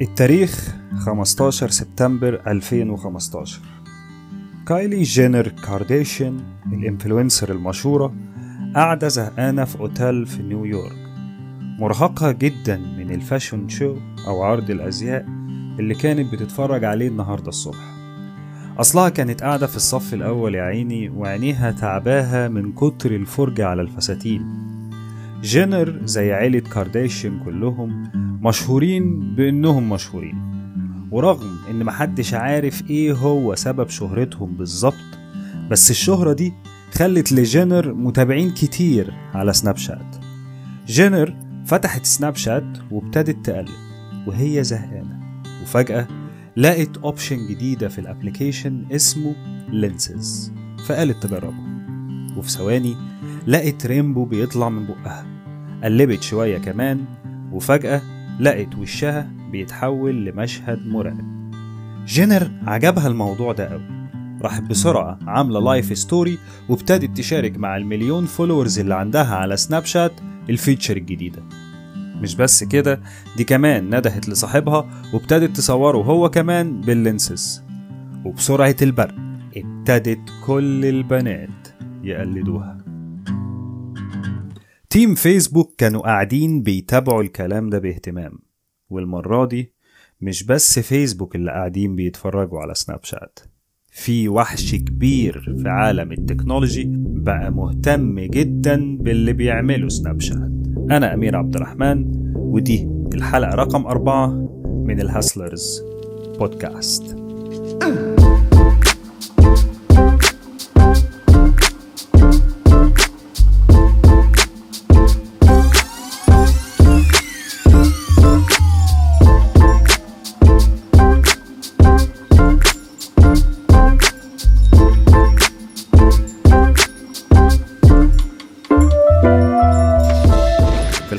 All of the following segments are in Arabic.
التاريخ 15 سبتمبر 2015 كايلي جينر كارديشن ال influencer المشهورة قاعدة زهقانة في أوتيل في نيويورك. مرهقة جدا من ال fashion show أو عرض الأزياء اللي كانت بتتفرج عليه النهاردة الصبح. أصلها كانت قاعدة في الصف الأول يا عيني وعينيها تعباها من كتر الفرجة على الفساتين. جينر زي عيلة كارديشن كلهم مشهورين بإنهم مشهورين. ورغم إن محدش عارف إيه هو سبب شهرتهم بالظبط بس الشهرة دي خلت لجينر متابعين كتير على سناب شات. جينر فتحت سناب شات وابتدت تقلب وهي زهقانة وفجأة لقت option جديدة في ال application اسمه lenses فقالت تجربه. وفي ثواني لقت rainbow بيطلع من بقها قلبت شوية كمان وفجأة لقت وشها بيتحول لمشهد مرعب. جينر عجبها الموضوع ده قوي. راحت بسرعة عاملة live story وابتدت تشارك مع المليون followers اللي عندها على سناب شات ال feature الجديدة. مش بس كده دي كمان ندهت لصاحبها وابتدت تصوره هو كمان بال lenses. وبسرعة البرق ابتدت كل البنات يقلدوها. team فيسبوك كانوا قاعدين بيتابعوا الكلام ده باهتمام والمرة دي مش بس فيسبوك اللي قاعدين بيتفرجوا على سناب شات في وحش كبير في عالم ال technology بقى مهتم جدا باللي بيعمله سناب شات. أنا أمير عبد الرحمن ودي الحلقة رقم أربعة من الهاسلرز بودكاست.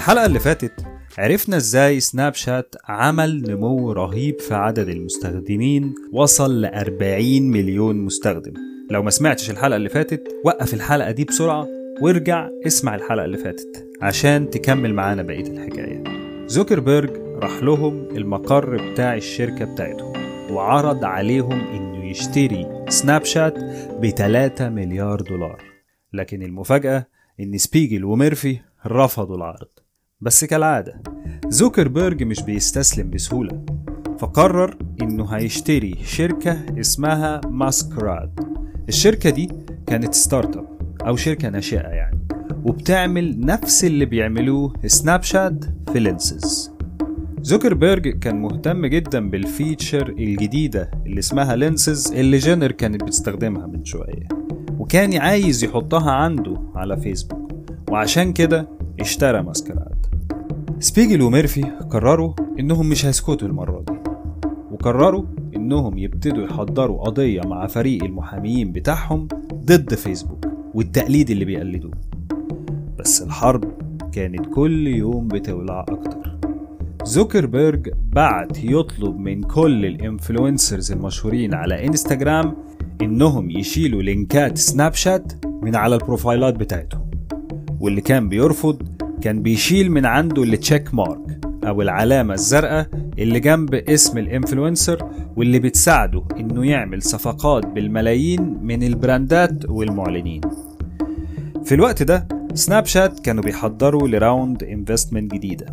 الحلقة اللي فاتت عرفنا إزاي سناب شات عمل نمو رهيب في عدد المستخدمين وصل ل 40 مليون مستخدم. لو ما سمعتش الحلقة اللي فاتت وقف الحلقة دي بسرعة وارجع اسمع الحلقة اللي فاتت عشان تكمل معانا بقية الحكاية. زوكربيرج راح لهم المقر بتاع الشركة بتاعتهم وعرض عليهم إنه يشتري سناب شات ب 3 مليار دولار. لكن المفاجأة إن سبيجل وميرفي رفضوا العرض. بس كالعادة زوكربيرج مش بيستسلم بسهولة فقرر إنه هيشتري شركة اسمها ماسكراد. الشركة دي كانت startup أو شركة ناشئة يعني وبتعمل نفس اللي بيعملوه سناب شات في lenses زوكربيرج كان مهتم جدا بال feature الجديدة اللي اسمها lenses اللي جينر كانت بتستخدمها من شوية وكان عايز يحطها عنده على فيسبوك وعشان كده اشترى ماسكراد. سبيجل وميرفي قرروا إنهم مش هيسكتوا المرة دي وقرروا إنهم يبتدوا يحضروا قضية مع فريق المحاميين بتاعهم ضد فيسبوك والتقليد اللي بيقلدوه. بس الحرب كانت كل يوم بتولع أكتر. زوكربيرج بعت يطلب من كل ال influencers المشهورين على انستجرام إنهم يشيلوا link ات سناب شات من على ال profile ات بتاعتهم واللي كان بيرفض كان بيشيل من عنده ال check mark أو العلامة الزرقاء اللي جنب اسم ال influencer واللي بتساعده إنه يعمل صفقات بالملايين من ال brand ات والمعلنين. في الوقت ده سناب شات كانوا بيحضروا ل round investment جديدة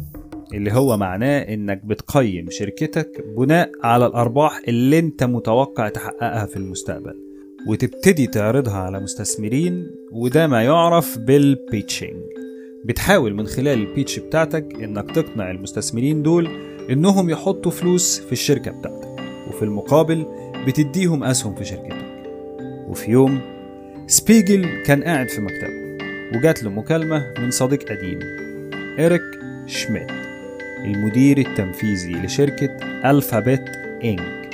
اللي هو معناه إنك بتقيم شركتك بناء على الأرباح اللي أنت متوقع تحققها في المستقبل وتبتدي تعرضها على مستثمرين وده ما يعرف بال pitching بتحاول من خلال ال pitch بتاعتك إنك تقنع المستثمرين دول إنهم يحطوا فلوس في الشركة بتاعتك وفي المقابل بتديهم أسهم في شركتك. وفي يوم سبيجل كان قاعد في مكتبه وجات له مكالمة من صديق قديم إيريك شميت المدير التنفيذي لشركة ألفابت إنك.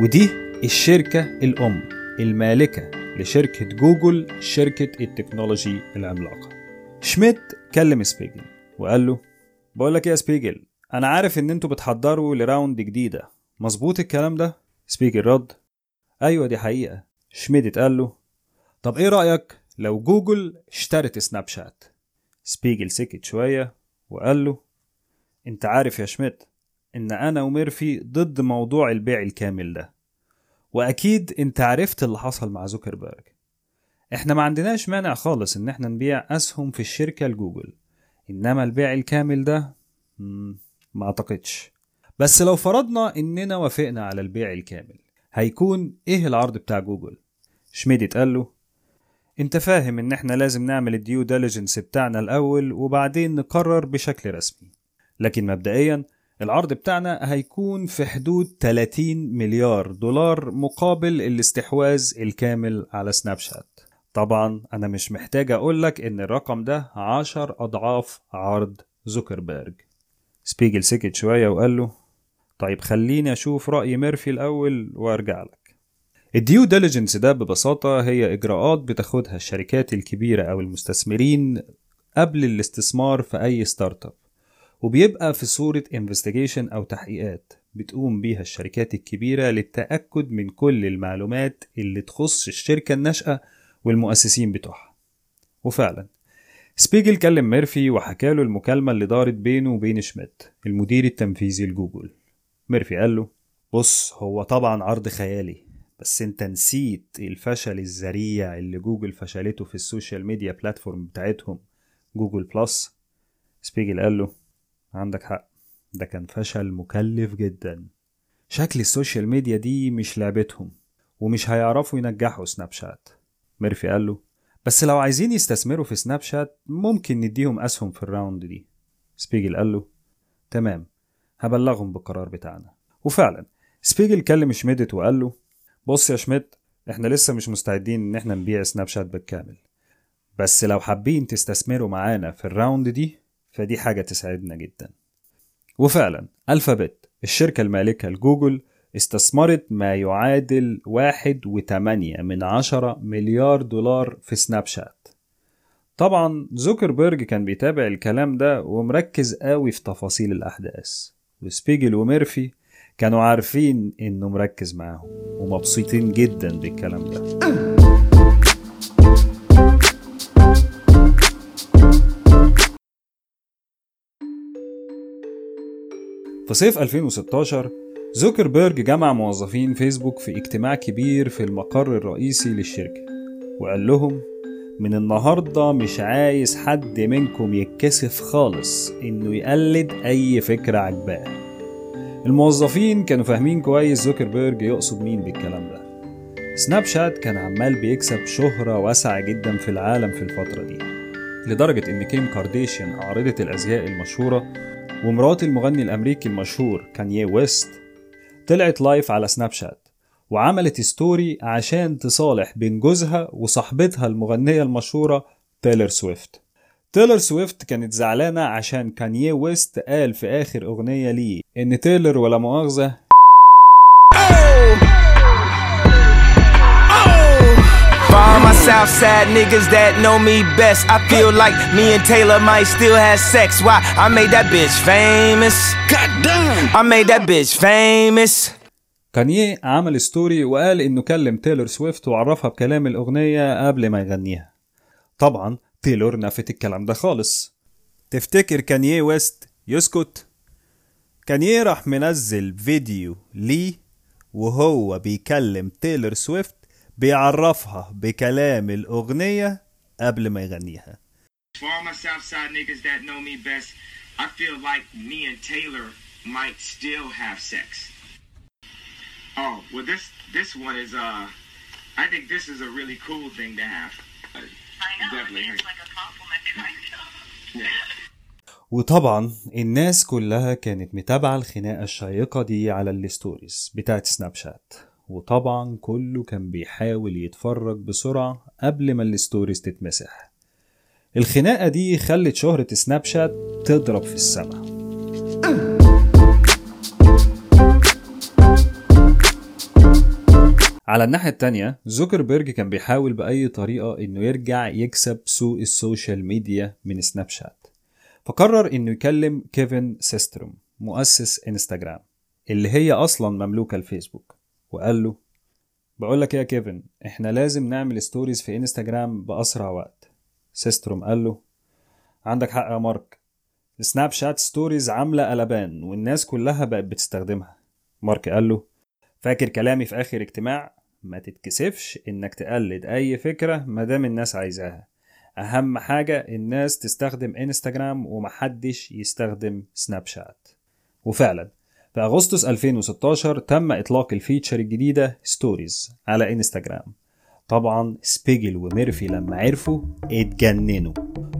ودي الشركة الأم المالكة لشركة جوجل شركة ال technology العملاقة. شميت كلم سبيجل وقال له بقول لك يا سبيجل أنا عارف إن أنتوا بتحضروا ل round جديدة. مظبوط الكلام ده؟ سبيجل رد أيوه دي حقيقة. شميت قال له طب إيه رأيك لو جوجل اشترت سناب شات؟ سبيجل سكت شوية وقال له أنت عارف يا شميت إن أنا وميرفي ضد موضوع البيع الكامل ده. وأكيد أنت عرفت اللي حصل مع زوكربيرج. إحنا ما عندناش مانع خالص إن إحنا نبيع أسهم في الشركة لجوجل. إنما البيع الكامل ده ما أعتقدش. بس لو فرضنا إننا وافقنا على البيع الكامل هيكون إيه العرض بتاع جوجل؟ شميت قال له أنت فاهم إن إحنا لازم نعمل ال due diligence بتاعنا الأول وبعدين نقرر بشكل رسمي. لكن مبدئيا العرض بتاعنا هيكون في حدود 30 مليار دولار مقابل الاستحواذ الكامل على سناب شات. طبعا أنا مش محتاج أقولك إن الرقم ده 10 أضعاف عرض زوكربيرج. سبيجل سكت شوية وقال له طيب خليني أشوف رأي ميرفي الأول وأرجع لك. ال due diligence ده ببساطة هي إجراءات بتاخدها الشركات الكبيرة أو المستثمرين قبل الاستثمار في أي startup وبيبقى في صورة investigation أو تحقيقات بتقوم بيها الشركات الكبيرة للتأكد من كل المعلومات اللي تخص الشركة الناشئة والمؤسسين بتوعها. وفعلا سبيجل كلم ميرفي وحكاله المكالمة اللي دارت بينه وبين شميت المدير التنفيذي لجوجل. ميرفي قال له بص هو طبعا عرض خيالي بس أنت نسيت الفشل الذريع اللي جوجل فشلته في ال social media platform بتاعتهم جوجل بلس. سبيجل قال له عندك حق ده كان فشل مكلف جدا. شكل ال social media دي مش لعبتهم ومش هيعرفوا ينجحوا سناب شات. ميرفي قال له بس لو عايزين يستثمروا في سناب شات ممكن نديهم أسهم في ال round دي. سبيجل قال له تمام هبلغهم بالقرار بتاعنا. وفعلا سبيجل كلم شميدت وقال له بص يا شميدت إحنا لسه مش مستعدين إن إحنا نبيع سناب شات بالكامل. بس لو حابين تستثمروا معانا في ال round دي فدي حاجة تسعدنا جدا. وفعلا ألفابت الشركة المالكة لجوجل استثمرت ما يعادل واحد وتمانية من عشرة مليار دولار في سناب شات. طبعا زوكربيرج كان بيتابع الكلام ده ومركز قوي في تفاصيل الأحداث وسبيجل وميرفي كانوا عارفين إنه مركز معاهم ومبسوطين جدا بالكلام ده. في صيف 2016 زوكربيرج جمع موظفين فيسبوك في اجتماع كبير في المقر الرئيسي للشركة وقال لهم من النهاردة مش عايز حد منكم يتكسف خالص إنه يقلد أي فكرة عاجباه الموظفين كانوا فاهمين كويس زوكربيرج يقصد مين بالكلام ده. سناب شات كان عمال بيكسب شهرة واسعة جدا في العالم في الفترة دي لدرجة إن كيم كارديشيان عارضة الأزياء المشهورة ومرات المغني الأمريكي المشهور كانيه ويست طلعت live على سناب شات وعملت story عشان تصالح بين جوزها وصاحبتها المغنية المشهورة تايلور سويفت. تايلور سويفت كانت زعلانة عشان كانيه ويست قال في آخر أغنية ليه إن تايلور ولا مؤاخذة. For all my Southside niggas that know me best, I feel like me and Taylor might still have sex. Why? I made that bitch famous. God damn. I made that bitch famous. كانيه عمل story وقال إنه كلم تايلور سويفت وعرفها بكلام الأغنية قبل ما يغنيها طبعا تايلور نفت الكلام ده خالص تفتكر كانيه ويست يسكت كانيه راح منزل فيديو ليه وهو بيكلم تايلور سويفت بيعرفها بكلام الأغنية قبل ما يغنيها For all my Southside niggas that know me best, I feel like me and Taylor might still have sex. Oh, well this this one is uh I think this is a really cool thing to have. I know. Definitely. it's like a compliment, kind of. وطبعا الناس كلها كانت متابعة الخناقة الشيقة دي على الستوريز بتاعت سناب شات وطبعا كله كان بيحاول يتفرج بسرعة قبل ما الستوريز تتمسح. الخناقة دي خلت شهرة سناب شات تضرب في السماء. على الناحية التانية زوكربيرج كان بيحاول بأي طريقة إنه يرجع يكسب سوق ال social media من سناب شات. فقرر إنه يكلم كيفن سيستروم مؤسس انستجرام اللي هي أصلا مملوكة لفيسبوك. وقال له بقول لك إيه يا كيفن إحنا لازم نعمل stories في انستجرام بأسرع وقت. سيستروم قال له عندك حق يا مارك سناب شات stories عاملة قلبان والناس كلها بقت بتستخدمها. مارك قال له فاكر كلامي في آخر اجتماع؟ ما تتكسفش إنك تقلد أي فكرة مادام الناس عايزاها. أهم حاجة الناس تستخدم انستجرام ومحدش يستخدم سناب شات. وفعلا في أغسطس 2016 تم إطلاق ال feature الجديدة stories على انستجرام طبعا سبيجل وميرفي لما عرفوا اتجننوا.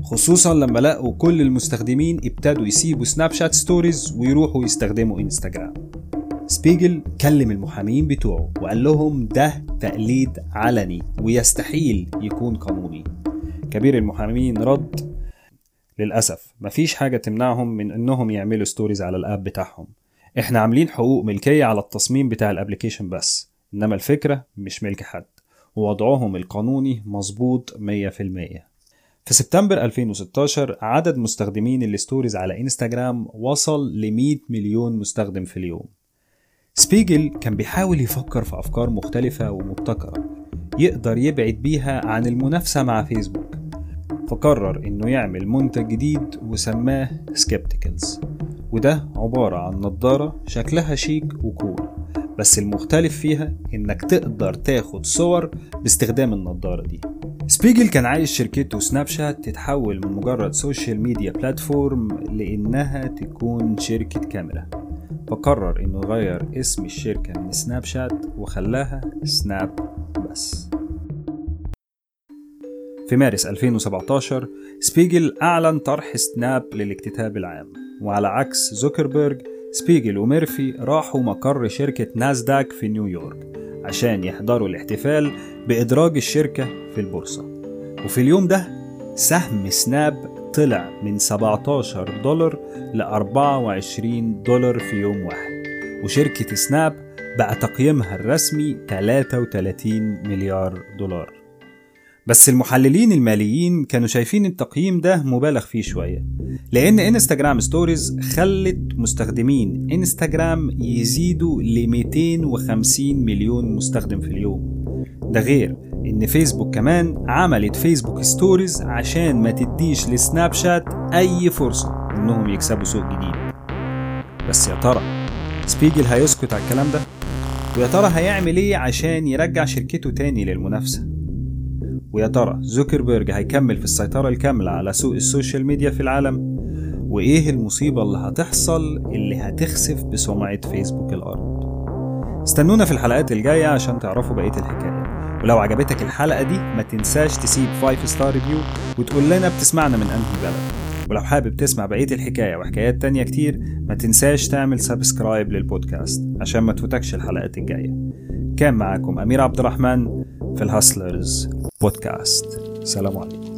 خصوصا لما لقوا كل المستخدمين ابتدوا يسيبوا سناب شات stories ويروحوا يستخدموا انستجرام سبيجل كلم المحامين بتوعه وقال لهم ده تقليد علني ويستحيل يكون قانوني. كبير المحامين رد للأسف مفيش حاجة تمنعهم من إنهم يعملوا stories على ال app بتاعهم. إحنا عاملين حقوق ملكية على التصميم بتاع ال application بس إنما الفكرة مش ملك حد ووضعهم القانوني مظبوط 100% في سبتمبر 2016 عدد مستخدمين ال stories على إنستجرام وصل ل 100 مليون مستخدم في اليوم. سبيجل كان بيحاول يفكر في أفكار مختلفة ومبتكرة يقدر يبعد بيها عن المنافسة مع فيسبوك فقرر إنه يعمل منتج جديد وسماه Spectacles وده عبارة عن نضارة شكلها شيك و cool بس المختلف فيها إنك تقدر تاخد صور باستخدام النضارة دي. سبيجل كان عايز شركته سناب شات تتحول من مجرد social media platform لإنها تكون شركة كاميرا. فقرر إنه يغير اسم الشركة من سناب شات وخلاها سناب بس. في مارس 2017 سبيجل أعلن طرح سناب للاكتتاب العام. وعلى عكس زوكربيرج سبيجل وميرفي راحوا مقر شركة ناسداك في نيويورك عشان يحضروا الاحتفال بإدراج الشركة في البورصة. وفي اليوم ده سهم سناب طلع من 17 دولار ل 24 دولار في يوم واحد وشركة سناب بقى تقييمها الرسمي 33 مليار دولار. بس المحللين الماليين كانوا شايفين التقييم ده مبالغ فيه شوية لأن انستجرام stories خلت مستخدمين انستجرام يزيدوا ل 250 مليون مستخدم في اليوم. ده غير إن فيسبوك كمان عملت فيسبوك stories عشان ما تديش لسناب شات أي فرصة إنهم يكسبوا سوق جديد. بس يا ترى سبيجل هيسكت على الكلام ده؟ ويا ترى هيعمل إيه عشان يرجع شركته تاني للمنافسة؟ ويا ترى زوكربيرج هيكمل في السيطرة الكاملة على سوق السوشيال ميديا في العالم؟ وإيه المصيبة اللي هتحصل اللي هتخسف بسمعة فيسبوك الأرض؟ استنونا في الحلقات الجاية عشان تعرفوا بقية الحكاية. ولو عجبتك الحلقة دي ما تنساش تسيب 5 star review وتقول لنا بتسمعنا من أنهي بلد. ولو حابب تسمع بقية الحكاية وحكايات تانية كتير ما تنساش تعمل subscribe للبودكاست عشان ما تفوتكش الحلقات الجاية. كان معاكم أمير عبد الرحمن في الهاسلرز بودكاست. سلام عليكم.